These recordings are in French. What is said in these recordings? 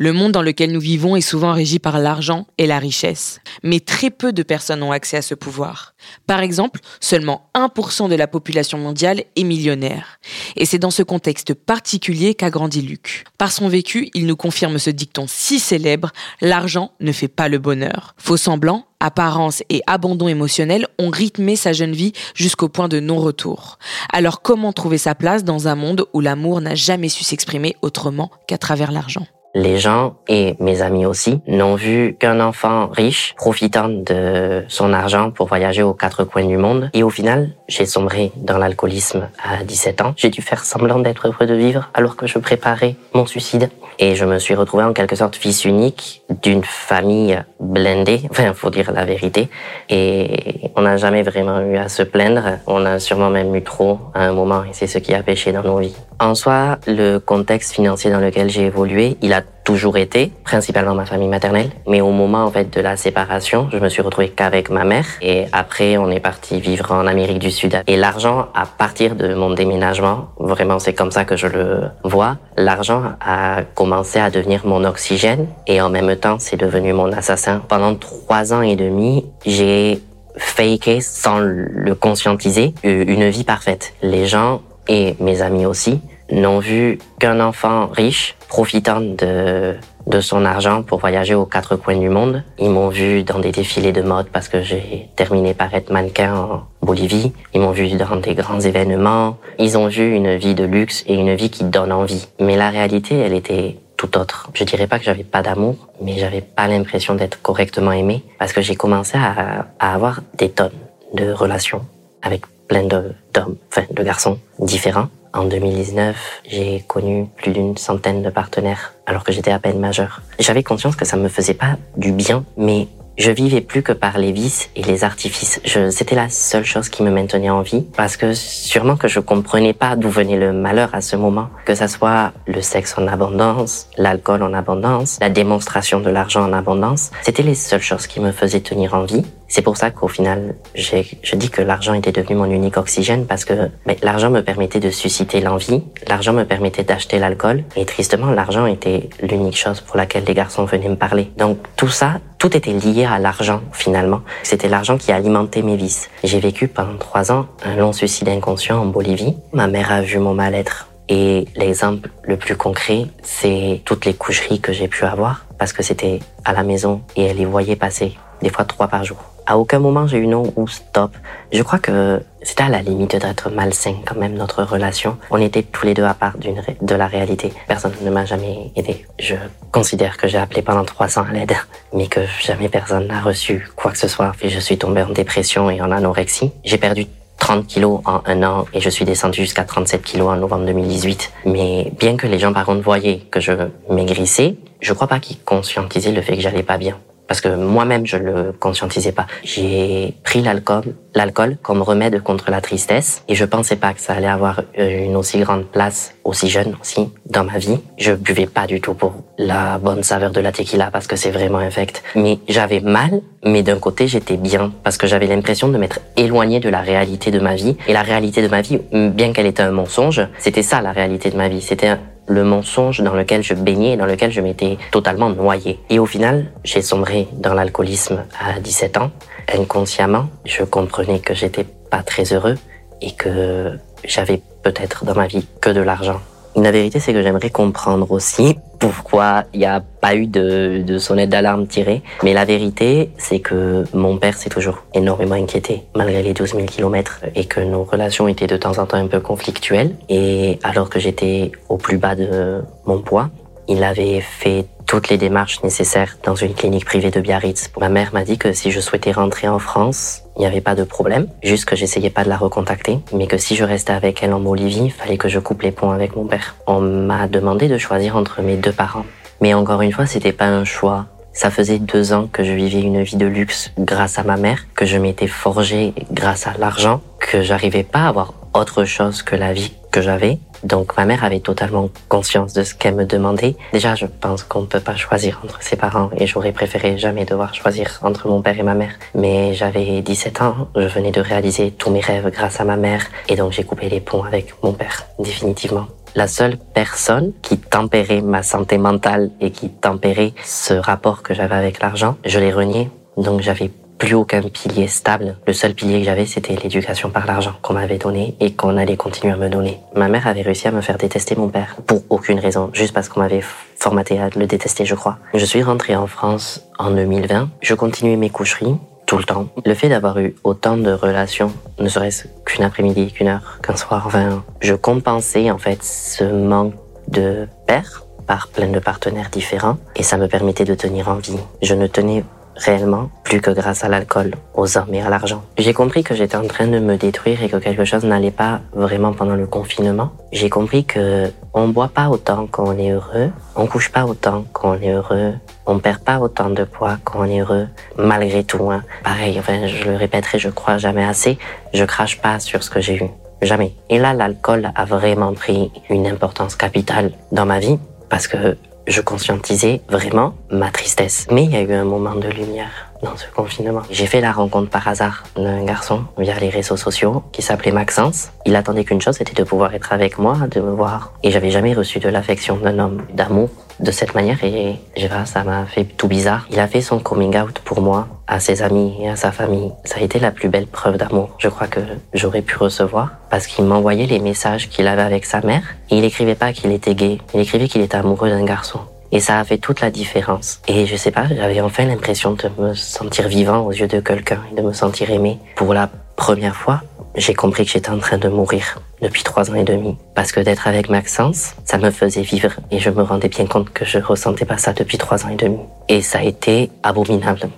Le monde dans lequel nous vivons est souvent régi par l'argent et la richesse, mais très peu de personnes ont accès à ce pouvoir. Par exemple, seulement 1% de la population mondiale est millionnaire. Et c'est dans ce contexte particulier qu'a grandi Luc. Par son vécu, il nous confirme ce dicton si célèbre, l'argent ne fait pas le bonheur. Faux semblant, apparence et abandon émotionnel ont rythmé sa jeune vie jusqu'au point de non-retour. Alors comment trouver sa place dans un monde où l'amour n'a jamais su s'exprimer autrement qu'à travers l'argent? Les gens et mes amis aussi n'ont vu qu'un enfant riche profitant de son argent pour voyager aux quatre coins du monde. Et au final, j'ai sombré dans l'alcoolisme à 17 ans. J'ai dû faire semblant d'être heureux de vivre alors que je préparais mon suicide. Et je me suis retrouvé en quelque sorte fils unique d'une famille blindée. Enfin, faut dire la vérité. Et on n'a jamais vraiment eu à se plaindre. On a sûrement même eu trop à un moment et c'est ce qui a péché dans nos vies. En soi, le contexte financier dans lequel j'ai évolué, il a toujours été, principalement ma famille maternelle. Mais au moment en fait de la séparation, je me suis retrouvé qu'avec ma mère. Et après, on est parti vivre en Amérique du Sud. Et l'argent, à partir de mon déménagement, vraiment c'est comme ça que je le vois, l'argent a commencé à devenir mon oxygène. Et en même temps, c'est devenu mon assassin. Pendant trois ans et demi, j'ai faké sans le conscientiser une vie parfaite. Les gens et mes amis aussi n'ont vu qu'un enfant riche profitant de, de son argent pour voyager aux quatre coins du monde. Ils m'ont vu dans des défilés de mode parce que j'ai terminé par être mannequin en Bolivie. Ils m'ont vu dans des grands événements. Ils ont vu une vie de luxe et une vie qui donne envie. Mais la réalité, elle était tout autre. Je dirais pas que j'avais pas d'amour, mais j'avais pas l'impression d'être correctement aimé parce que j'ai commencé à, à avoir des tonnes de relations avec plein d'hommes, enfin de garçons différents. En 2019, j'ai connu plus d'une centaine de partenaires alors que j'étais à peine majeur. J'avais conscience que ça me faisait pas du bien, mais je vivais plus que par les vices et les artifices. C'était la seule chose qui me maintenait en vie parce que sûrement que je comprenais pas d'où venait le malheur à ce moment. Que ça soit le sexe en abondance, l'alcool en abondance, la démonstration de l'argent en abondance. C'était les seules choses qui me faisaient tenir en vie. C'est pour ça qu'au final, je dis que l'argent était devenu mon unique oxygène parce que ben, l'argent me permettait de susciter l'envie, l'argent me permettait d'acheter l'alcool et tristement, l'argent était l'unique chose pour laquelle les garçons venaient me parler. Donc tout ça, tout était lié à l'argent finalement. C'était l'argent qui alimentait mes vices. J'ai vécu pendant trois ans un long suicide inconscient en Bolivie. Ma mère a vu mon mal-être et l'exemple le plus concret, c'est toutes les coucheries que j'ai pu avoir parce que c'était à la maison et elle les voyait passer, des fois trois par jour. À aucun moment j'ai eu non ou stop. Je crois que c'était à la limite d'être malsain quand même notre relation. On était tous les deux à part d'une de la réalité. Personne ne m'a jamais aidé. Je considère que j'ai appelé pendant trois ans à l'aide, mais que jamais personne n'a reçu quoi que ce soit. Et je suis tombé en dépression et en anorexie. J'ai perdu 30 kilos en un an et je suis descendu jusqu'à 37 kilos en novembre 2018. Mais bien que les gens par contre voyaient que je maigrissais, je crois pas qu'ils conscientisaient le fait que j'allais pas bien parce que moi-même je le conscientisais pas. J'ai pris l'alcool, l'alcool comme remède contre la tristesse et je pensais pas que ça allait avoir euh, une aussi grande place aussi jeune aussi dans ma vie. Je buvais pas du tout pour la bonne saveur de la tequila parce que c'est vraiment infect. Mais j'avais mal, mais d'un côté j'étais bien parce que j'avais l'impression de m'être éloigné de la réalité de ma vie et la réalité de ma vie, bien qu'elle était un mensonge, c'était ça la réalité de ma vie. C'était le mensonge dans lequel je baignais et dans lequel je m'étais totalement noyé. Et au final, j'ai sombré dans l'alcoolisme à 17 ans. Inconsciemment, je comprenais que j'étais pas très heureux et que j'avais peut-être dans ma vie que de l'argent. La vérité, c'est que j'aimerais comprendre aussi pourquoi il n'y a pas eu de, de sonnette d'alarme tirée. Mais la vérité, c'est que mon père s'est toujours énormément inquiété, malgré les 12 000 kilomètres, et que nos relations étaient de temps en temps un peu conflictuelles. Et alors que j'étais au plus bas de mon poids, il avait fait toutes les démarches nécessaires dans une clinique privée de Biarritz. Ma mère m'a dit que si je souhaitais rentrer en France, il n'y avait pas de problème, juste que j'essayais pas de la recontacter, mais que si je restais avec elle en Bolivie, il fallait que je coupe les ponts avec mon père. On m'a demandé de choisir entre mes deux parents. Mais encore une fois, c'était pas un choix. Ça faisait deux ans que je vivais une vie de luxe grâce à ma mère, que je m'étais forgé grâce à l'argent, que j'arrivais pas à avoir autre chose que la vie que j'avais. Donc ma mère avait totalement conscience de ce qu'elle me demandait. Déjà, je pense qu'on ne peut pas choisir entre ses parents et j'aurais préféré jamais devoir choisir entre mon père et ma mère. Mais j'avais 17 ans, je venais de réaliser tous mes rêves grâce à ma mère et donc j'ai coupé les ponts avec mon père, définitivement. La seule personne qui tempérait ma santé mentale et qui tempérait ce rapport que j'avais avec l'argent, je l'ai renié. Donc j'avais plus aucun pilier stable. Le seul pilier que j'avais, c'était l'éducation par l'argent qu'on m'avait donné et qu'on allait continuer à me donner. Ma mère avait réussi à me faire détester mon père pour aucune raison, juste parce qu'on m'avait formaté à le détester, je crois. Je suis rentré en France en 2020. Je continuais mes coucheries tout le temps. Le fait d'avoir eu autant de relations, ne serait-ce qu'une après-midi, qu'une heure, qu'un soir, enfin, je compensais en fait ce manque de père par plein de partenaires différents et ça me permettait de tenir en vie. Je ne tenais réellement plus que grâce à l'alcool, aux hommes et à l'argent. J'ai compris que j'étais en train de me détruire et que quelque chose n'allait pas vraiment pendant le confinement. J'ai compris que on boit pas autant quand on est heureux, on couche pas autant quand on est heureux, on perd pas autant de poids quand on est heureux, malgré tout. Hein. Pareil, enfin, je le répéterai, je crois jamais assez, je crache pas sur ce que j'ai eu. Jamais. Et là, l'alcool a vraiment pris une importance capitale dans ma vie parce que je conscientisais vraiment ma tristesse. Mais il y a eu un moment de lumière dans ce confinement. J'ai fait la rencontre par hasard d'un garçon via les réseaux sociaux qui s'appelait Maxence. Il attendait qu'une chose, c'était de pouvoir être avec moi, de me voir. Et j'avais jamais reçu de l'affection d'un homme, d'amour de cette manière et je sais pas, ça m'a fait tout bizarre. Il a fait son coming out pour moi, à ses amis et à sa famille. Ça a été la plus belle preuve d'amour, je crois que j'aurais pu recevoir parce qu'il m'envoyait les messages qu'il avait avec sa mère et il écrivait pas qu'il était gay, il écrivait qu'il était amoureux d'un garçon. Et ça a fait toute la différence. Et je sais pas, j'avais enfin l'impression de me sentir vivant aux yeux de quelqu'un et de me sentir aimé. Pour la première fois, j'ai compris que j'étais en train de mourir depuis trois ans et demi. Parce que d'être avec Maxence, ça me faisait vivre et je me rendais bien compte que je ressentais pas ça depuis trois ans et demi. Et ça a été abominable.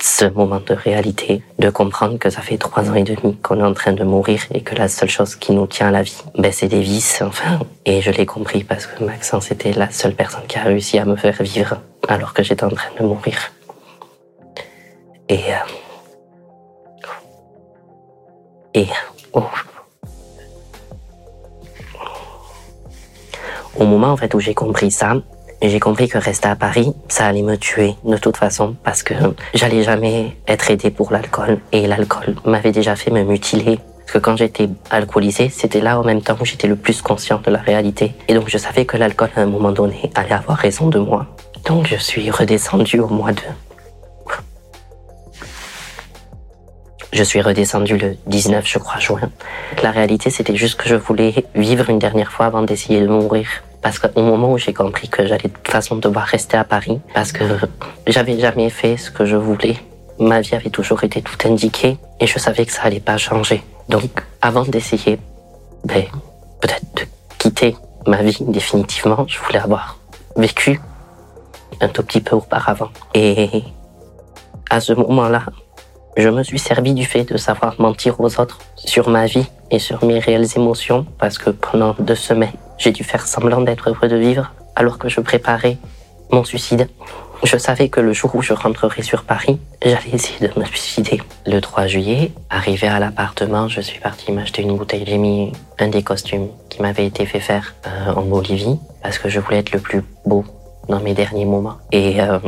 Ce moment de réalité, de comprendre que ça fait trois ans et demi qu'on est en train de mourir et que la seule chose qui nous tient à la vie, ben c'est des vices, enfin. Et je l'ai compris parce que Maxence était la seule personne qui a réussi à me faire vivre alors que j'étais en train de mourir. Et euh, et oh. au moment en fait où j'ai compris ça, j'ai compris que rester à Paris, ça allait me tuer de toute façon parce que j'allais jamais être aidé pour l'alcool et l'alcool m'avait déjà fait me mutiler. Parce que quand j'étais alcoolisé, c'était là en même temps où j'étais le plus conscient de la réalité. Et donc je savais que l'alcool à un moment donné allait avoir raison de moi. Donc je suis redescendu au mois de Je suis redescendu le 19, je crois, juin. La réalité, c'était juste que je voulais vivre une dernière fois avant d'essayer de mourir. Parce qu'au moment où j'ai compris que j'allais de toute façon devoir rester à Paris, parce que j'avais jamais fait ce que je voulais, ma vie avait toujours été tout indiquée et je savais que ça allait pas changer. Donc, avant d'essayer, ben, peut-être de quitter ma vie définitivement, je voulais avoir vécu un tout petit peu auparavant. Et à ce moment-là, je me suis servi du fait de savoir mentir aux autres sur ma vie et sur mes réelles émotions parce que pendant deux semaines, j'ai dû faire semblant d'être heureux de vivre alors que je préparais mon suicide. Je savais que le jour où je rentrerais sur Paris, j'allais essayer de me suicider. Le 3 juillet, arrivé à l'appartement, je suis parti m'acheter une bouteille. J'ai mis un des costumes qui m'avait été fait faire euh, en Bolivie parce que je voulais être le plus beau dans mes derniers moments. Et euh,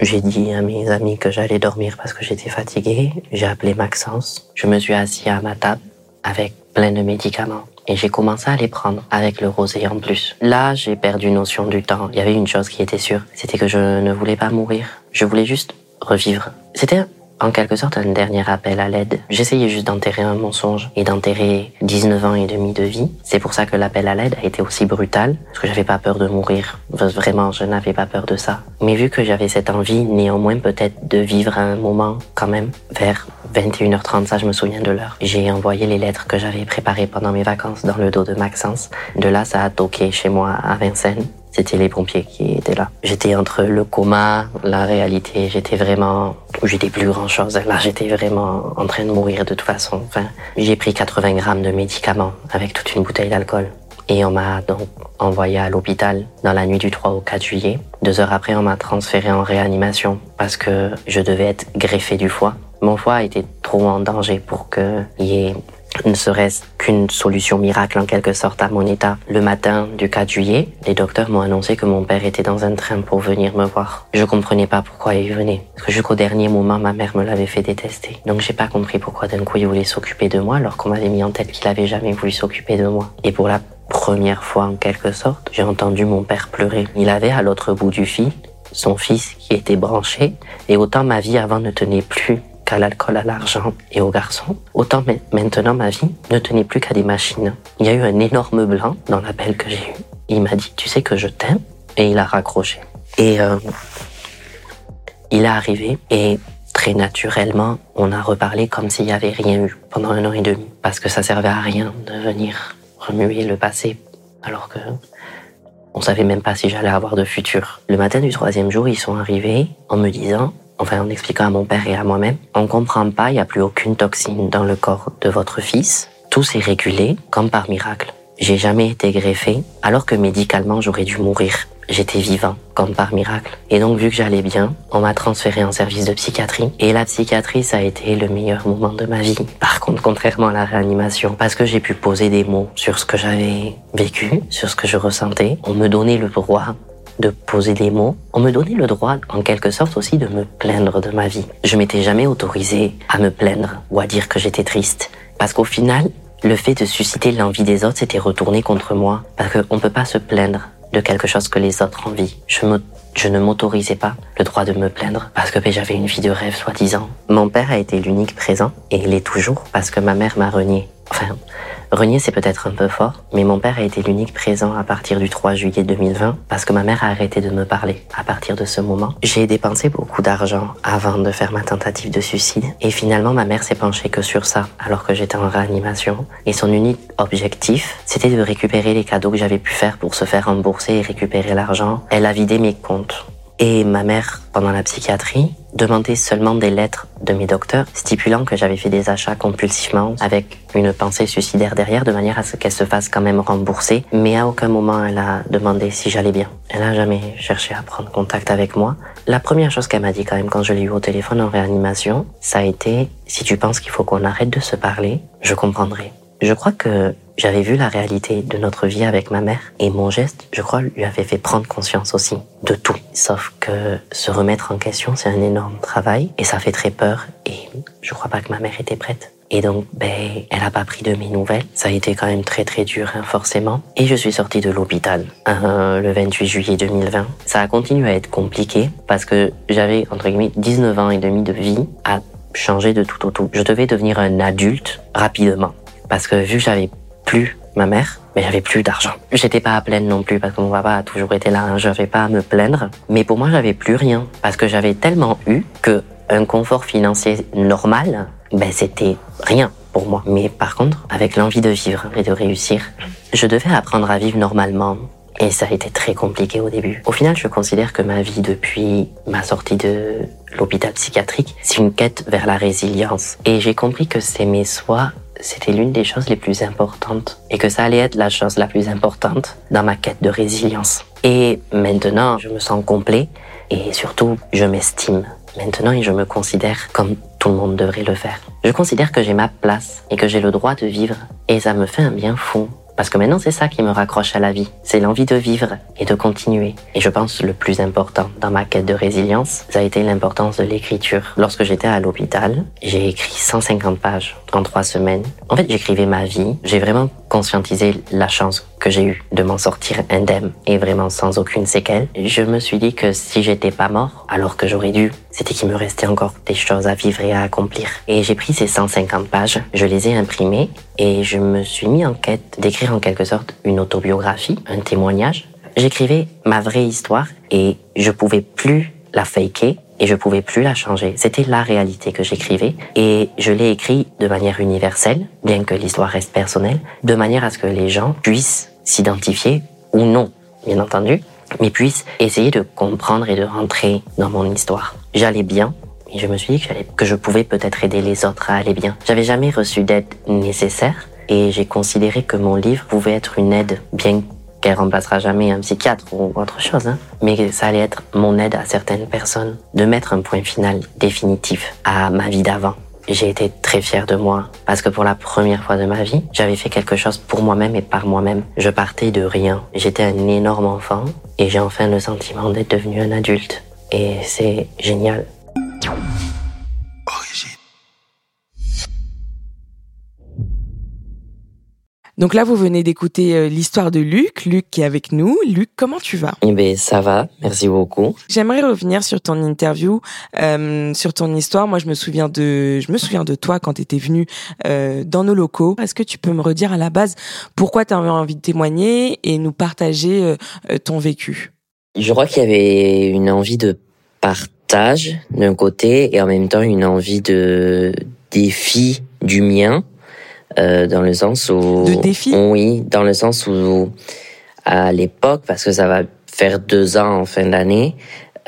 j'ai dit à mes amis que j'allais dormir parce que j'étais fatigué. J'ai appelé Maxence. Je me suis assis à ma table avec plein de médicaments. Et j'ai commencé à les prendre avec le rosé en plus. Là, j'ai perdu notion du temps. Il y avait une chose qui était sûre, c'était que je ne voulais pas mourir. Je voulais juste revivre. C'était en quelque sorte un dernier appel à l'aide. J'essayais juste d'enterrer un mensonge et d'enterrer 19 ans et demi de vie. C'est pour ça que l'appel à l'aide a été aussi brutal, parce que j'avais pas peur de mourir. Vraiment, je n'avais pas peur de ça. Mais vu que j'avais cette envie, néanmoins peut-être de vivre un moment quand même, vers 21h30, ça je me souviens de l'heure, j'ai envoyé les lettres que j'avais préparées pendant mes vacances dans le dos de Maxence. De là, ça a toqué chez moi à Vincennes c'était les pompiers qui étaient là. J'étais entre le coma, la réalité, j'étais vraiment, j'étais plus grand chose. Là, j'étais vraiment en train de mourir de toute façon. J'ai pris 80 grammes de médicaments avec toute une bouteille d'alcool. Et on m'a donc envoyé à l'hôpital dans la nuit du 3 au 4 juillet. Deux heures après, on m'a transféré en réanimation parce que je devais être greffé du foie. Mon foie était trop en danger pour qu'il y ait ne serait-ce qu'une solution miracle en quelque sorte à mon état. Le matin du 4 juillet, les docteurs m'ont annoncé que mon père était dans un train pour venir me voir. Je comprenais pas pourquoi il venait. Parce que jusqu'au dernier moment, ma mère me l'avait fait détester. Donc j'ai pas compris pourquoi d'un coup il voulait s'occuper de moi alors qu'on m'avait mis en tête qu'il avait jamais voulu s'occuper de moi. Et pour la première fois en quelque sorte, j'ai entendu mon père pleurer. Il avait à l'autre bout du fil son fils qui était branché et autant ma vie avant ne tenait plus à l'alcool, à l'argent et aux garçons, autant maintenant ma vie ne tenait plus qu'à des machines. Il y a eu un énorme blanc dans l'appel que j'ai eu. Il m'a dit, tu sais que je t'aime, et il a raccroché. Et euh, il est arrivé et très naturellement, on a reparlé comme s'il n'y avait rien eu pendant un an et demi, parce que ça servait à rien de venir remuer le passé, alors que on savait même pas si j'allais avoir de futur. Le matin du troisième jour, ils sont arrivés en me disant enfin en expliquant à mon père et à moi-même, on comprend pas, il n'y a plus aucune toxine dans le corps de votre fils. Tout s'est régulé comme par miracle. J'ai jamais été greffé, alors que médicalement j'aurais dû mourir. J'étais vivant, comme par miracle. Et donc, vu que j'allais bien, on m'a transféré en service de psychiatrie. Et la psychiatrie, ça a été le meilleur moment de ma vie. Par contre, contrairement à la réanimation, parce que j'ai pu poser des mots sur ce que j'avais vécu, sur ce que je ressentais, on me donnait le droit de poser des mots, on me donnait le droit, en quelque sorte aussi, de me plaindre de ma vie. Je m'étais jamais autorisé à me plaindre ou à dire que j'étais triste. Parce qu'au final, le fait de susciter l'envie des autres s'était retourné contre moi. Parce qu'on ne peut pas se plaindre de quelque chose que les autres envient. Je, je ne m'autorisais pas le droit de me plaindre parce que ben, j'avais une vie de rêve soi-disant. Mon père a été l'unique présent et il est toujours parce que ma mère m'a renié. Enfin, Renier, c'est peut-être un peu fort, mais mon père a été l'unique présent à partir du 3 juillet 2020 parce que ma mère a arrêté de me parler. À partir de ce moment, j'ai dépensé beaucoup d'argent avant de faire ma tentative de suicide et finalement ma mère s'est penchée que sur ça alors que j'étais en réanimation et son unique objectif, c'était de récupérer les cadeaux que j'avais pu faire pour se faire rembourser et récupérer l'argent. Elle a vidé mes comptes. Et ma mère, pendant la psychiatrie, demandait seulement des lettres de mes docteurs, stipulant que j'avais fait des achats compulsivement avec une pensée suicidaire derrière, de manière à ce qu'elle se fasse quand même rembourser. Mais à aucun moment elle a demandé si j'allais bien. Elle n'a jamais cherché à prendre contact avec moi. La première chose qu'elle m'a dit quand même quand je l'ai eu au téléphone en réanimation, ça a été si tu penses qu'il faut qu'on arrête de se parler, je comprendrai. Je crois que j'avais vu la réalité de notre vie avec ma mère et mon geste, je crois, lui avait fait prendre conscience aussi de tout. Sauf que se remettre en question, c'est un énorme travail et ça fait très peur et je crois pas que ma mère était prête. Et donc, ben, elle a pas pris de mes nouvelles. Ça a été quand même très très dur, hein, forcément. Et je suis sortie de l'hôpital euh, le 28 juillet 2020. Ça a continué à être compliqué parce que j'avais, entre guillemets, 19 ans et demi de vie à changer de tout au tout. Je devais devenir un adulte rapidement. Parce que vu que j'avais plus ma mère, mais j'avais plus d'argent. J'étais pas à plaindre non plus parce que mon papa a toujours été là. Hein. Je n'avais pas à me plaindre. Mais pour moi, j'avais plus rien parce que j'avais tellement eu que un confort financier normal, ben c'était rien pour moi. Mais par contre, avec l'envie de vivre et de réussir, je devais apprendre à vivre normalement. Et ça a été très compliqué au début. Au final, je considère que ma vie depuis ma sortie de l'hôpital psychiatrique, c'est une quête vers la résilience. Et j'ai compris que s'aimer soi, c'était l'une des choses les plus importantes et que ça allait être la chose la plus importante dans ma quête de résilience. Et maintenant, je me sens complet et surtout, je m'estime maintenant et je me considère comme tout le monde devrait le faire. Je considère que j'ai ma place et que j'ai le droit de vivre et ça me fait un bien fou parce que maintenant, c'est ça qui me raccroche à la vie. C'est l'envie de vivre et de continuer. Et je pense le plus important dans ma quête de résilience, ça a été l'importance de l'écriture. Lorsque j'étais à l'hôpital, j'ai écrit 150 pages en trois semaines. En fait, j'écrivais ma vie. J'ai vraiment conscientisé la chance que j'ai eue de m'en sortir indemne et vraiment sans aucune séquelle. Je me suis dit que si j'étais pas mort, alors que j'aurais dû, c'était qu'il me restait encore des choses à vivre et à accomplir. Et j'ai pris ces 150 pages, je les ai imprimées et je me suis mis en quête d'écrire en quelque sorte une autobiographie, un témoignage. J'écrivais ma vraie histoire et je pouvais plus la faker et je pouvais plus la changer. C'était la réalité que j'écrivais et je l'ai écrit de manière universelle, bien que l'histoire reste personnelle, de manière à ce que les gens puissent s'identifier ou non, bien entendu, mais puissent essayer de comprendre et de rentrer dans mon histoire. J'allais bien, et je me suis dit que, que je pouvais peut-être aider les autres à aller bien. J'avais jamais reçu d'aide nécessaire et j'ai considéré que mon livre pouvait être une aide, bien qu'elle remplacera jamais un psychiatre ou autre chose, hein, mais ça allait être mon aide à certaines personnes de mettre un point final définitif à ma vie d'avant. j'ai été très fier de moi parce que pour la première fois de ma vie, j'avais fait quelque chose pour moi-même et par moi-même. Je partais de rien. J'étais un énorme enfant et j'ai enfin le sentiment d'être devenu un adulte. Et c'est génial. Donc là, vous venez d'écouter euh, l'histoire de Luc. Luc qui est avec nous. Luc, comment tu vas? Eh ben, ça va. Merci beaucoup. J'aimerais revenir sur ton interview, euh, sur ton histoire. Moi, je me souviens de, je me souviens de toi quand tu étais venu euh, dans nos locaux. Est-ce que tu peux me redire à la base pourquoi tu avais envie de témoigner et nous partager euh, euh, ton vécu? Je crois qu'il y avait une envie de partage d'un côté et en même temps une envie de défi du mien euh, dans le sens où de défi? Oui dans le sens où à l'époque parce que ça va faire deux ans en fin d'année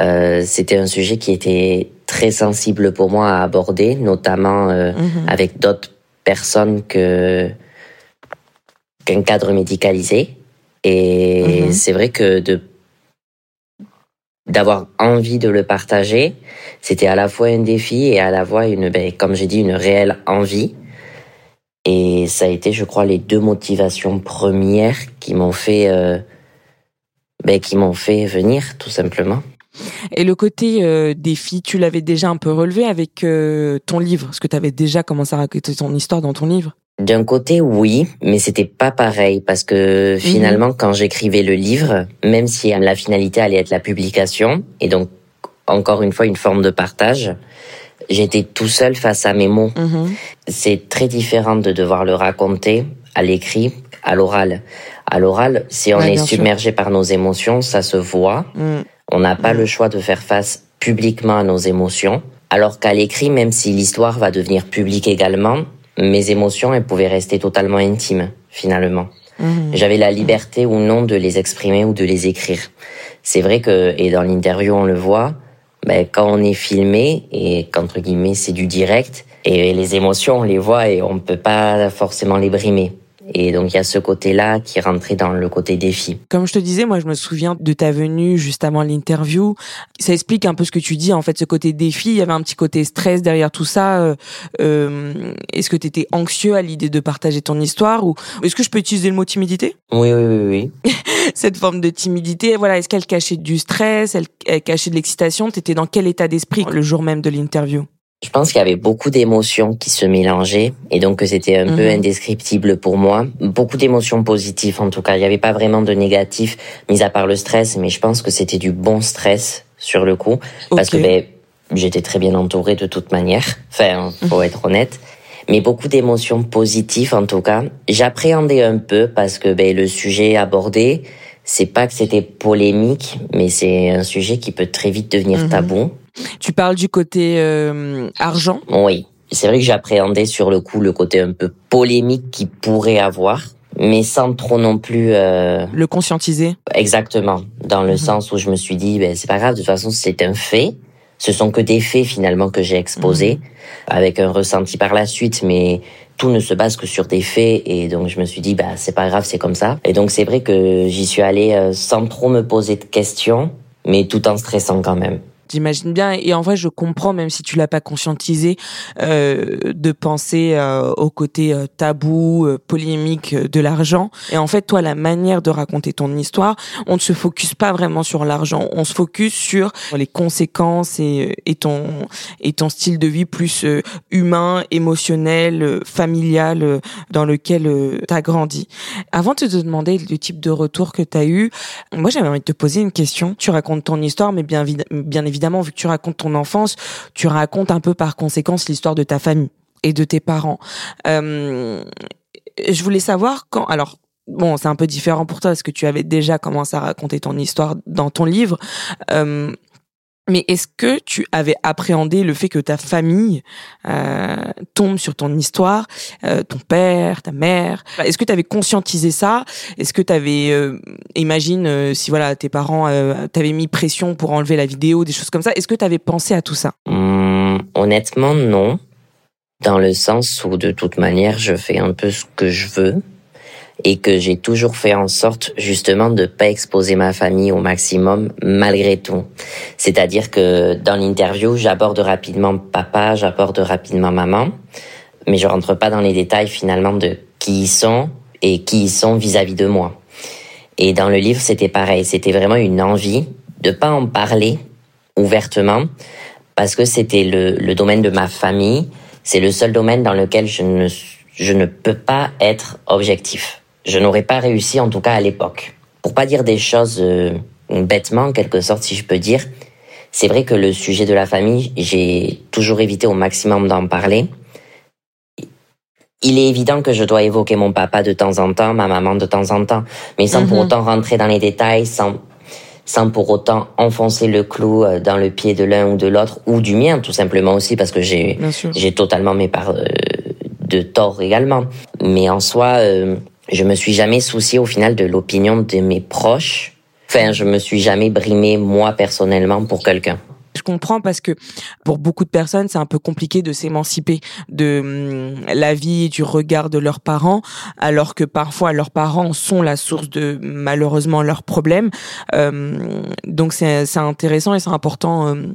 euh, c'était un sujet qui était très sensible pour moi à aborder notamment euh, Mhm. avec d'autres personnes que qu'un cadre médicalisé et Mhm. c'est vrai que de d'avoir envie de le partager c'était à la fois un défi et à la fois une ben, comme j'ai dit une réelle envie et ça a été, je crois, les deux motivations premières qui m'ont fait, euh, ben, qui m'ont fait venir, tout simplement. Et le côté euh, défi, tu l'avais déjà un peu relevé avec euh, ton livre, parce que tu avais déjà commencé à raconter ton histoire dans ton livre? D'un côté, oui, mais c'était pas pareil parce que finalement, quand j'écrivais le livre, même si la finalité allait être la publication, et donc encore une fois une forme de partage, j'étais tout seul face à mes mots. Mhm. C'est très différent de devoir le raconter à l'écrit, à l'oral. À l'oral, si on Ouais, est sûr. submergé par nos émotions, ça se voit. Mm. On n'a pas Mhm. le choix de faire face publiquement à nos émotions. Alors qu'à l'écrit, même si l'histoire va devenir publique également, mes émotions, elles pouvaient rester totalement intimes, finalement. Mhm. J'avais la liberté ou non de les exprimer ou de les écrire. C'est vrai que, et dans l'interview on le voit, ben, quand on est filmé et qu'entre guillemets c'est du direct, et les émotions on les voit et on peut pas forcément les brimer. Et donc il y a ce côté-là qui rentrait dans le côté défi. Comme je te disais, moi je me souviens de ta venue juste avant l'interview. Ça explique un peu ce que tu dis. En fait, ce côté défi, il y avait un petit côté stress derrière tout ça. Euh, euh, est-ce que tu étais anxieux à l'idée de partager ton histoire ou est-ce que je peux utiliser le mot timidité? Oui, oui, oui, oui. Cette forme de timidité, voilà, est-ce qu'elle cachait du stress, elle, elle cachait de l'excitation? T'étais dans quel état d'esprit le jour même de l'interview? Je pense qu'il y avait beaucoup d'émotions qui se mélangeaient et donc que c'était un peu Mhm. indescriptible pour moi. Beaucoup d'émotions positives en tout cas. Il n'y avait pas vraiment de négatif, mis à part le stress, mais je pense que c'était du bon stress sur le coup parce que ben, j'étais très bien entourée de toute manière. Enfin, faut être honnête. Mais beaucoup d'émotions positives en tout cas. J'appréhendais un peu parce que ben, le sujet abordé, c'est pas que c'était polémique, mais c'est un sujet qui peut très vite devenir Mhm. tabou. Tu parles du côté euh, argent? Oui, c'est vrai que j'appréhendais sur le coup le côté un peu polémique qu'il pourrait avoir, mais sans trop non plus euh, le conscientiser? exactement, dans le Mhm. sens où je me suis dit, ben, c'est pas grave, de toute façon c'est un fait, ce sont que des faits finalement que j'ai exposés, Mhm. avec un ressenti par la suite, mais tout ne se base que sur des faits, et donc je me suis dit, bah c'est pas grave, c'est comme ça. Et donc c'est vrai que j'y suis allée euh, sans trop me poser de questions, mais tout en stressant quand même. J'imagine bien. Et en vrai, je comprends, même si tu l'as pas conscientisé, euh, de penser euh, au côté euh, tabou, euh, polémique euh, de l'argent. Et en fait, toi, la manière de raconter ton histoire, on ne se focus pas vraiment sur l'argent. On se focus sur les conséquences et, euh, et ton et ton style de vie plus humain, émotionnel, familial dans lequel tu as grandi. Avant de te demander le type de retour que tu as eu, moi, j'avais envie de te poser une question. Tu racontes ton histoire, mais bien, bien évidemment, vu que tu racontes ton enfance, tu racontes un peu par conséquence l'histoire de ta famille et de tes parents. Euh, je voulais savoir quand. Alors. Bon, c'est un peu différent pour toi parce que tu avais déjà commencé à raconter ton histoire dans ton livre. Euh, mais est-ce que tu avais appréhendé le fait que ta famille euh, tombe sur ton histoire, euh, ton père, ta mère? Est-ce que tu avais conscientisé ça? Est-ce que tu avais, euh, imagine euh, si voilà tes parents euh, t'avaient mis pression pour enlever la vidéo, des choses comme ça. Est-ce que tu avais pensé à tout ça? Hum, honnêtement, non. Dans le sens où, de toute manière, je fais un peu ce que je veux. Et que j'ai toujours fait en sorte justement de pas exposer ma famille au maximum malgré tout. C'est-à-dire que dans l'interview, j'aborde rapidement papa, j'aborde rapidement maman, mais je rentre pas dans les détails finalement de qui ils sont et qui ils sont vis-à-vis de moi. Et dans le livre, c'était pareil, c'était vraiment une envie de pas en parler ouvertement parce que c'était le, le domaine de ma famille, c'est le seul domaine dans lequel je ne je ne peux pas être objectif. Je n'aurais pas réussi, en tout cas à l'époque. Pour pas dire des choses euh, bêtement, en quelque sorte, si je peux dire, c'est vrai que le sujet de la famille, j'ai toujours évité au maximum d'en parler. Il est évident que je dois évoquer mon papa de temps en temps, ma maman de temps en temps, mais sans pour mhm. autant rentrer dans les détails, sans sans pour autant enfoncer le clou euh, dans le pied de l'un ou de l'autre ou du mien tout simplement aussi parce que j'ai j'ai totalement mes parts euh, de tort également. Mais en soi, euh, je me suis jamais soucié au final de l'opinion de mes proches. Enfin, je me suis jamais brimé moi personnellement pour quelqu'un. Je comprends parce que pour beaucoup de personnes, c'est un peu compliqué de s'émanciper de hum, la vie et du regard de leurs parents, alors que parfois leurs parents sont la source de malheureusement leurs problèmes. Euh, donc c'est intéressant et c'est important. Euh,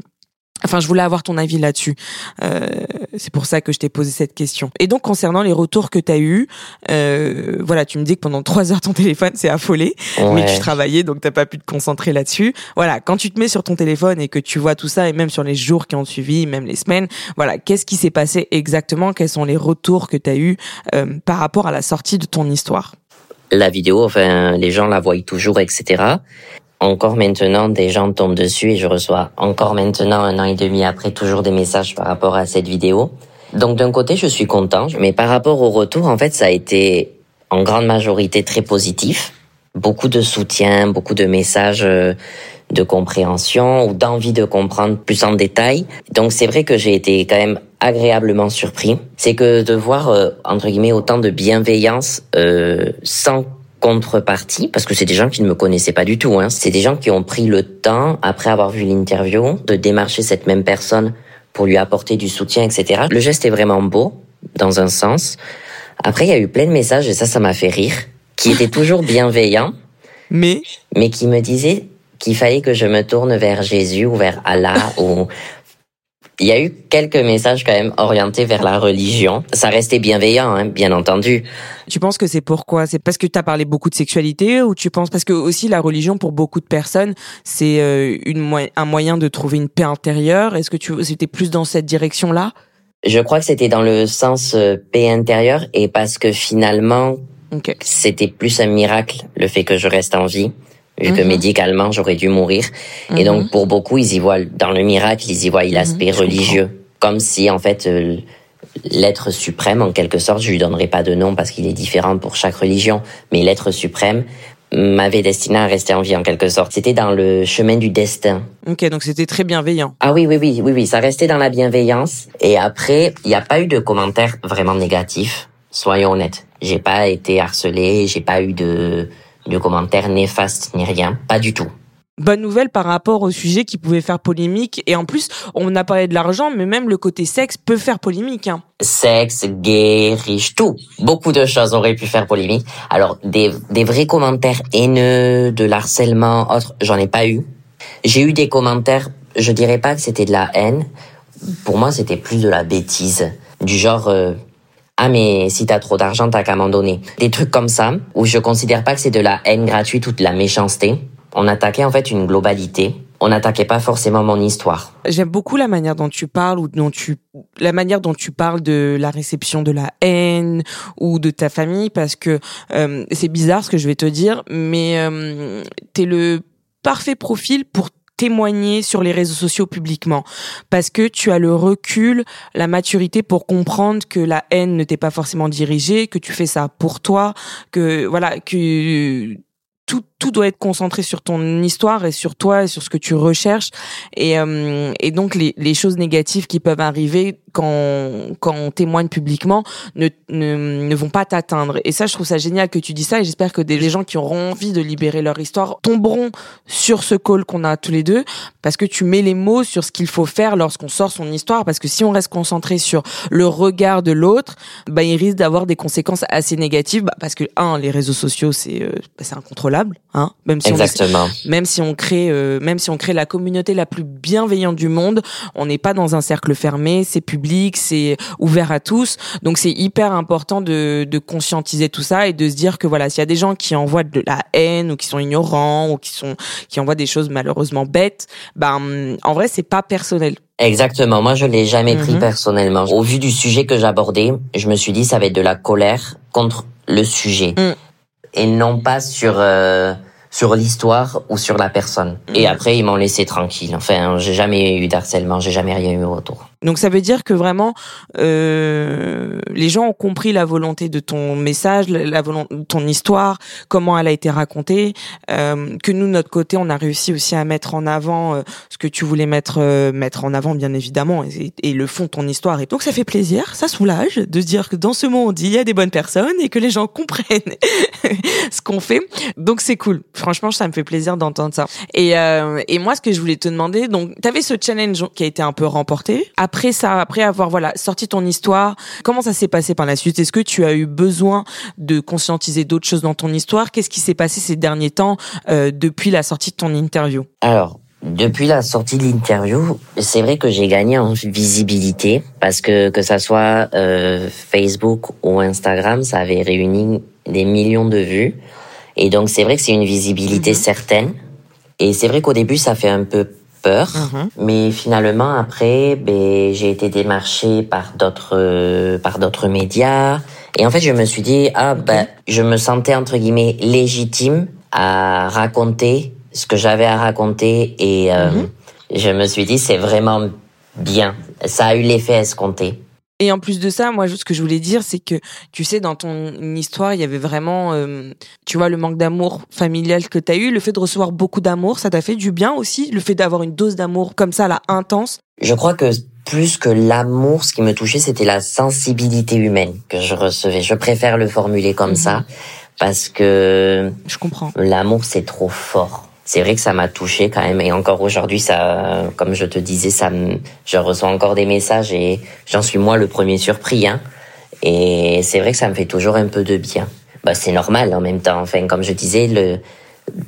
Enfin, je voulais avoir ton avis là-dessus. Euh, c'est pour ça que je t'ai posé cette question. Et donc, concernant les retours que tu as eus, euh, voilà, tu me dis que pendant trois heures, ton téléphone s'est affolé, mais tu travaillais, donc t'as pas pu te concentrer là-dessus. Voilà, quand tu te mets sur ton téléphone et que tu vois tout ça, et même sur les jours qui ont suivi, même les semaines, voilà, qu'est-ce qui s'est passé exactement? Quels sont les retours que tu as eus euh, par rapport à la sortie de ton histoire? La vidéo, enfin, les gens la voient toujours, etc encore maintenant, des gens tombent dessus et je reçois encore maintenant, un an et demi après, toujours des messages par rapport à cette vidéo. Donc d'un côté, je suis content, mais par rapport au retour, en fait, ça a été en grande majorité très positif. Beaucoup de soutien, beaucoup de messages euh, de compréhension ou d'envie de comprendre plus en détail. Donc c'est vrai que j'ai été quand même agréablement surpris. C'est que de voir, euh, entre guillemets, autant de bienveillance euh, sans contrepartie, parce que c'est des gens qui ne me connaissaient pas du tout. Hein. C'est des gens qui ont pris le temps, après avoir vu l'interview, de démarcher cette même personne pour lui apporter du soutien, etc. Le geste est vraiment beau, dans un sens. Après, il y a eu plein de messages, et ça, ça m'a fait rire, qui étaient toujours bienveillants, mais, mais qui me disaient qu'il fallait que je me tourne vers Jésus ou vers Allah ou il y a eu quelques messages quand même orientés vers la religion. Ça restait bienveillant, hein, bien entendu. Tu penses que c'est pourquoi? C'est parce que tu as parlé beaucoup de sexualité ou tu penses parce que aussi la religion pour beaucoup de personnes c'est euh, une un moyen de trouver une paix intérieure? Est-ce que tu c'était plus dans cette direction-là? Je crois que c'était dans le sens euh, paix intérieure et parce que finalement c'était plus un miracle le fait que je reste en vie vu que mhm. médicalement j'aurais dû mourir. Et donc mhm. pour beaucoup, ils y voient dans le miracle, ils y voient mhm. l'aspect religieux, comme si en fait euh, l'être suprême, en quelque sorte, je lui donnerai pas de nom parce qu'il est différent pour chaque religion, mais l'être suprême m'avait destiné à rester en vie en quelque sorte. C'était dans le chemin du destin. Ok, donc c'était très bienveillant. Ah oui, oui, oui, oui, oui, ça restait dans la bienveillance. Et après, il n'y a pas eu de commentaires vraiment négatifs. Soyons honnêtes. J'ai pas été harcelé, j'ai pas eu de de commentaires néfastes ni rien, pas du tout. Bonne nouvelle par rapport au sujet qui pouvait faire polémique. Et en plus, on a parlé de l'argent, mais même le côté sexe peut faire polémique. Hein. Sexe, gay, riche, tout. Beaucoup de choses auraient pu faire polémique. Alors, des, des vrais commentaires haineux, de l'harcèlement, autre, j'en ai pas eu. J'ai eu des commentaires, je dirais pas que c'était de la haine. Pour moi, c'était plus de la bêtise. Du genre, euh, ah mais si t'as trop d'argent, t'as qu'à m'en donner. Des trucs comme ça, où je considère pas que c'est de la haine gratuite ou de la méchanceté. On attaquait en fait une globalité. On n'attaquait pas forcément mon histoire. J'aime beaucoup la manière dont tu parles ou dont tu la manière dont tu parles de la réception de la haine ou de ta famille parce que euh, c'est bizarre ce que je vais te dire mais euh, t'es le parfait profil pour témoigner sur les réseaux sociaux publiquement. Parce que tu as le recul, la maturité pour comprendre que la haine ne t'est pas forcément dirigée, que tu fais ça pour toi, que voilà, que tout tout doit être concentré sur ton histoire et sur toi et sur ce que tu recherches. Et, euh, et donc les, les choses négatives qui peuvent arriver quand, quand on témoigne publiquement ne, ne, ne vont pas t'atteindre. Et ça, je trouve ça génial que tu dis ça et j'espère que des gens qui auront envie de libérer leur histoire tomberont sur ce call qu'on a tous les deux parce que tu mets les mots sur ce qu'il faut faire lorsqu'on sort son histoire parce que si on reste concentré sur le regard de l'autre, bah, il risque d'avoir des conséquences assez négatives bah, parce que un, les réseaux sociaux, c'est euh, bah, c'est incontrôlable, hein, même si Exactement. On, même si on crée euh, même si on crée la communauté la plus bienveillante du monde, on n'est pas dans un cercle fermé, c'est public, c'est ouvert à tous. Donc c'est hyper important de, de conscientiser tout ça et de se dire que voilà, s'il y a des gens qui envoient de la haine ou qui sont ignorants ou qui sont qui envoient des choses malheureusement bêtes, ben en vrai c'est pas personnel. Exactement. Moi, je l'ai jamais pris mhm. personnellement. Au vu du sujet que j'abordais, je me suis dit ça va être de la colère contre le sujet mm. et non pas sur euh, sur l'histoire ou sur la personne. Et mm. après, ils m'ont laissé tranquille. Enfin, j'ai jamais eu d'harcèlement, j'ai jamais rien eu autour. Donc ça veut dire que vraiment euh, les gens ont compris la volonté de ton message, la volonté ton histoire, comment elle a été racontée, euh, que nous de notre côté on a réussi aussi à mettre en avant euh, ce que tu voulais mettre euh, mettre en avant bien évidemment et, le fond de ton histoire. Et donc ça fait plaisir, ça soulage de dire que dans ce monde il y a des bonnes personnes et que les gens comprennent ce qu'on fait. Donc c'est cool. Franchement ça me fait plaisir d'entendre ça. Et, euh, et moi ce que je voulais te demander, donc tu avais ce challenge qui a été un peu remporté ça, après avoir voilà sorti ton histoire, comment ça s'est passé par la suite? Est-ce que tu as eu besoin de conscientiser d'autres choses dans ton histoire? Qu'est-ce qui s'est passé ces derniers temps euh, depuis la sortie de ton interview? Alors, depuis la sortie de l'interview, c'est vrai que j'ai gagné en visibilité parce que que ça soit euh, Facebook ou Instagram, ça avait réuni des millions de vues et donc c'est vrai que c'est une visibilité mhm. certaine. Et c'est vrai qu'au début ça fait un peu peur. Mhm. Mais finalement, après, ben, j'ai été démarchée par d'autres, euh, par d'autres médias. Et en fait, je me suis dit, ah, ben, je me sentais, entre guillemets, légitime à raconter ce que j'avais à raconter. Et euh, mhm. je me suis dit, c'est vraiment bien. Ça a eu l'effet escompté. Et en plus de ça, moi, ce que je voulais dire, c'est que, tu sais, dans ton histoire, il y avait vraiment, euh, tu vois, le manque d'amour familial que tu as eu, le fait de recevoir beaucoup d'amour, ça t'a fait du bien aussi, le fait d'avoir une dose d'amour comme ça, là, intense? Je crois que plus que l'amour, ce qui me touchait, c'était la sensibilité humaine que je recevais. Je préfère le formuler comme mhm. ça, parce que... Je comprends. L'amour, c'est trop fort c'est vrai que ça m'a touché quand même. Et encore aujourd'hui ça comme je te disais ça je reçois encore des messages et j'en suis moi le premier surpris hein. Et c'est vrai que ça me fait toujours un peu de bien. Bah c'est normal en même temps. Enfin comme je disais le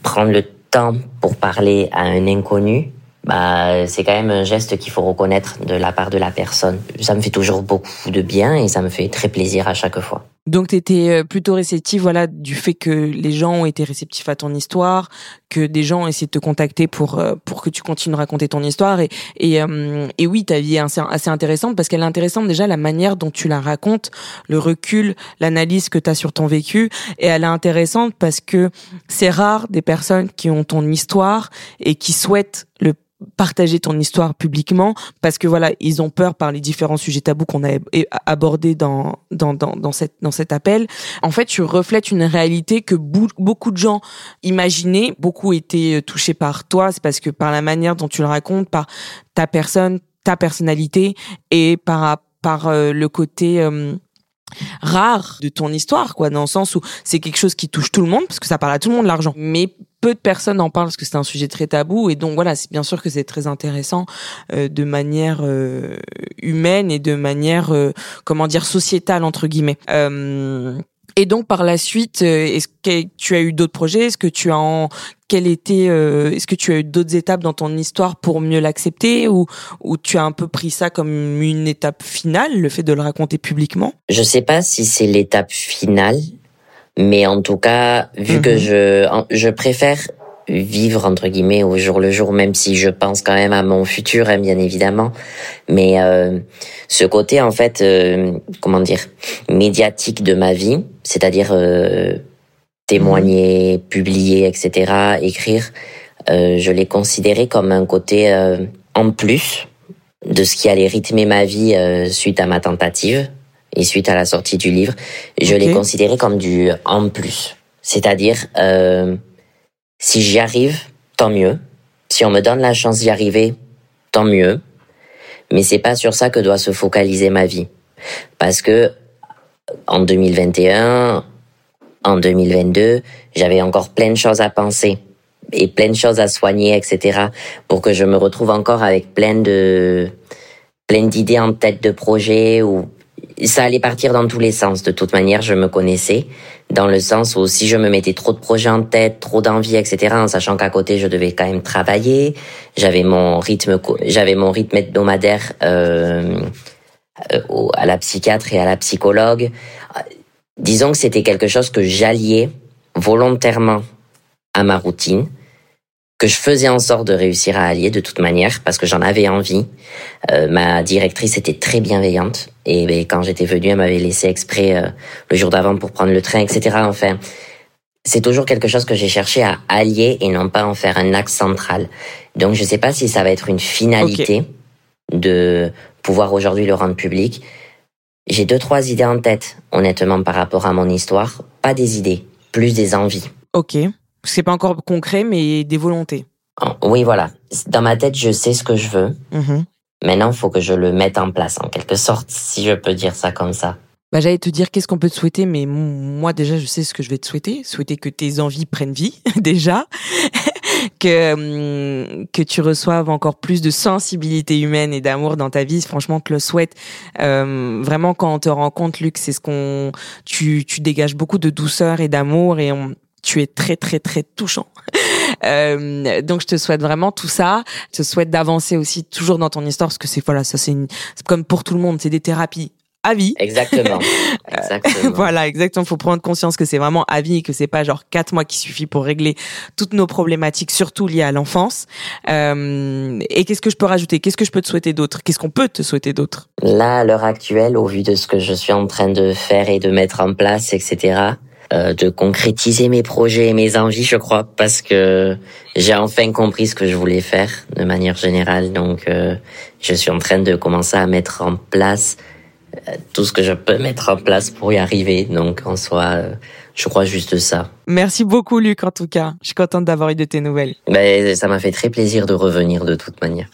prendre le temps pour parler à un inconnu bah c'est quand même un geste qu'il faut reconnaître de la part de la personne. Ça me fait toujours beaucoup de bien et ça me fait très plaisir à chaque fois donc tu étais euh, plutôt réceptif voilà du fait que les gens ont été réceptifs à ton histoire, que des gens ont essayé de te contacter pour euh, pour que tu continues de raconter ton histoire. Et et, euh, et oui, ta vie est assez, assez intéressante parce qu'elle est intéressante déjà la manière dont tu la racontes, le recul, l'analyse que tu as sur ton vécu. Et elle est intéressante parce que c'est rare des personnes qui ont ton histoire et qui souhaitent le partager ton histoire publiquement parce que voilà ils ont peur par les différents sujets tabous qu'on a abordés dans dans dans dans cette dans cet appel. En fait tu reflètes une réalité que beaucoup de gens imaginaient beaucoup étaient euh, touchés par toi. C'est parce que par la manière dont tu le racontes par ta personne ta personnalité et par par euh, le côté euh, rare de ton histoire, quoi, dans le sens où c'est quelque chose qui touche tout le monde, parce que ça parle à tout le monde l'argent. Mais peu de personnes en parlent parce que c'est un sujet très tabou, et donc voilà, c'est bien sûr que c'est très intéressant euh, de manière euh, humaine et de manière, euh, comment dire, sociétale entre guillemets. Et donc par la suite, est-ce que tu as eu d'autres projets? Est-ce que tu as en quel était Est-ce que tu as eu d'autres étapes dans ton histoire pour mieux l'accepter? Ou ou tu as un peu pris ça comme une étape finale, le fait de le raconter publiquement? Je sais pas si c'est l'étape finale, mais en tout cas, vu que mhm. je je préfère vivre entre guillemets au jour le jour, même si je pense quand même à mon futur, hein, bien évidemment. Mais euh, ce côté en fait, euh, comment dire, médiatique de ma vie, c'est-à-dire euh, témoigner, publier, etc., écrire, euh, je l'ai considéré comme un côté euh, en plus de ce qui allait rythmer ma vie suite à ma tentative et suite à la sortie du livre. Je l'ai considéré comme du en plus, c'est-à-dire Si j'y arrive, tant mieux. Si on me donne la chance d'y arriver, tant mieux. Mais c'est pas sur ça que doit se focaliser ma vie. Parce que, en 2021, en 2022, j'avais encore plein de choses à penser et plein de choses à soigner, etc. pour que je me retrouve encore avec plein de, plein d'idées en tête de projets ou ça allait partir dans tous les sens. De toute manière, je me connaissais dans le sens où si je me mettais trop de projets en tête, trop d'envie, etc., en sachant qu'à côté je devais quand même travailler, j'avais mon rythme, j'avais mon rythme hebdomadaire euh, euh à la psychiatre et à la psychologue. Disons que c'était quelque chose que j'alliais volontairement à ma routine que je faisais en sorte de réussir à allier de toute manière parce que j'en avais envie. Euh, ma directrice était très bienveillante et ben, quand j'étais venue, elle m'avait laissé exprès euh, le jour d'avant pour prendre le train, etc. Enfin, c'est toujours quelque chose que j'ai cherché à allier et non pas en faire un axe central. Donc je sais pas si ça va être une finalité de pouvoir aujourd'hui le rendre public. J'ai deux trois idées en tête, honnêtement par rapport à mon histoire, pas des idées, plus des envies. Ok. C'est pas encore concret, mais des volontés. Oui, voilà. Dans ma tête, je sais ce que je veux. Mm-hmm. Maintenant, il faut que je le mette en place, en quelque sorte, si je peux dire ça comme ça. Bah, j'allais te dire qu'est-ce qu'on peut te souhaiter, mais moi déjà je sais ce que je vais te souhaiter. Souhaiter que tes envies prennent vie déjà, que hum, que tu reçoives encore plus de sensibilité humaine et d'amour dans ta vie. Franchement, te le souhaite. Euh, vraiment, quand on te rencontre, Luc, c'est ce qu'on tu tu dégages beaucoup de douceur et d'amour et on tu es très très très touchant. Euh, donc je te souhaite vraiment tout ça. Je te souhaite d'avancer aussi toujours dans ton histoire parce que c'est voilà ça c'est comme pour tout le monde c'est des thérapies à vie. Exactement. exactement. voilà, exactement. Faut prendre conscience que c'est vraiment à vie et que c'est pas genre quatre mois qui suffit pour régler toutes nos problématiques, surtout liées à l'enfance. Euh, et qu'est-ce que je peux rajouter? Qu'est-ce que je peux te souhaiter d'autre? Qu'est-ce qu'on peut te souhaiter d'autre? Là, à l'heure actuelle, au vu de ce que je suis en train de faire et de mettre en place, etc. Euh, de concrétiser mes projets et mes envies, je crois, parce que j'ai enfin compris ce que je voulais faire de manière générale. Donc, euh, je suis en train de commencer à mettre en place euh, tout ce que je peux mettre en place pour y arriver. Donc, en soi, je crois juste ça. Merci beaucoup, Luc, en tout cas. Je suis contente d'avoir eu de tes nouvelles. Ben, ça m'a fait très plaisir de revenir de toute manière.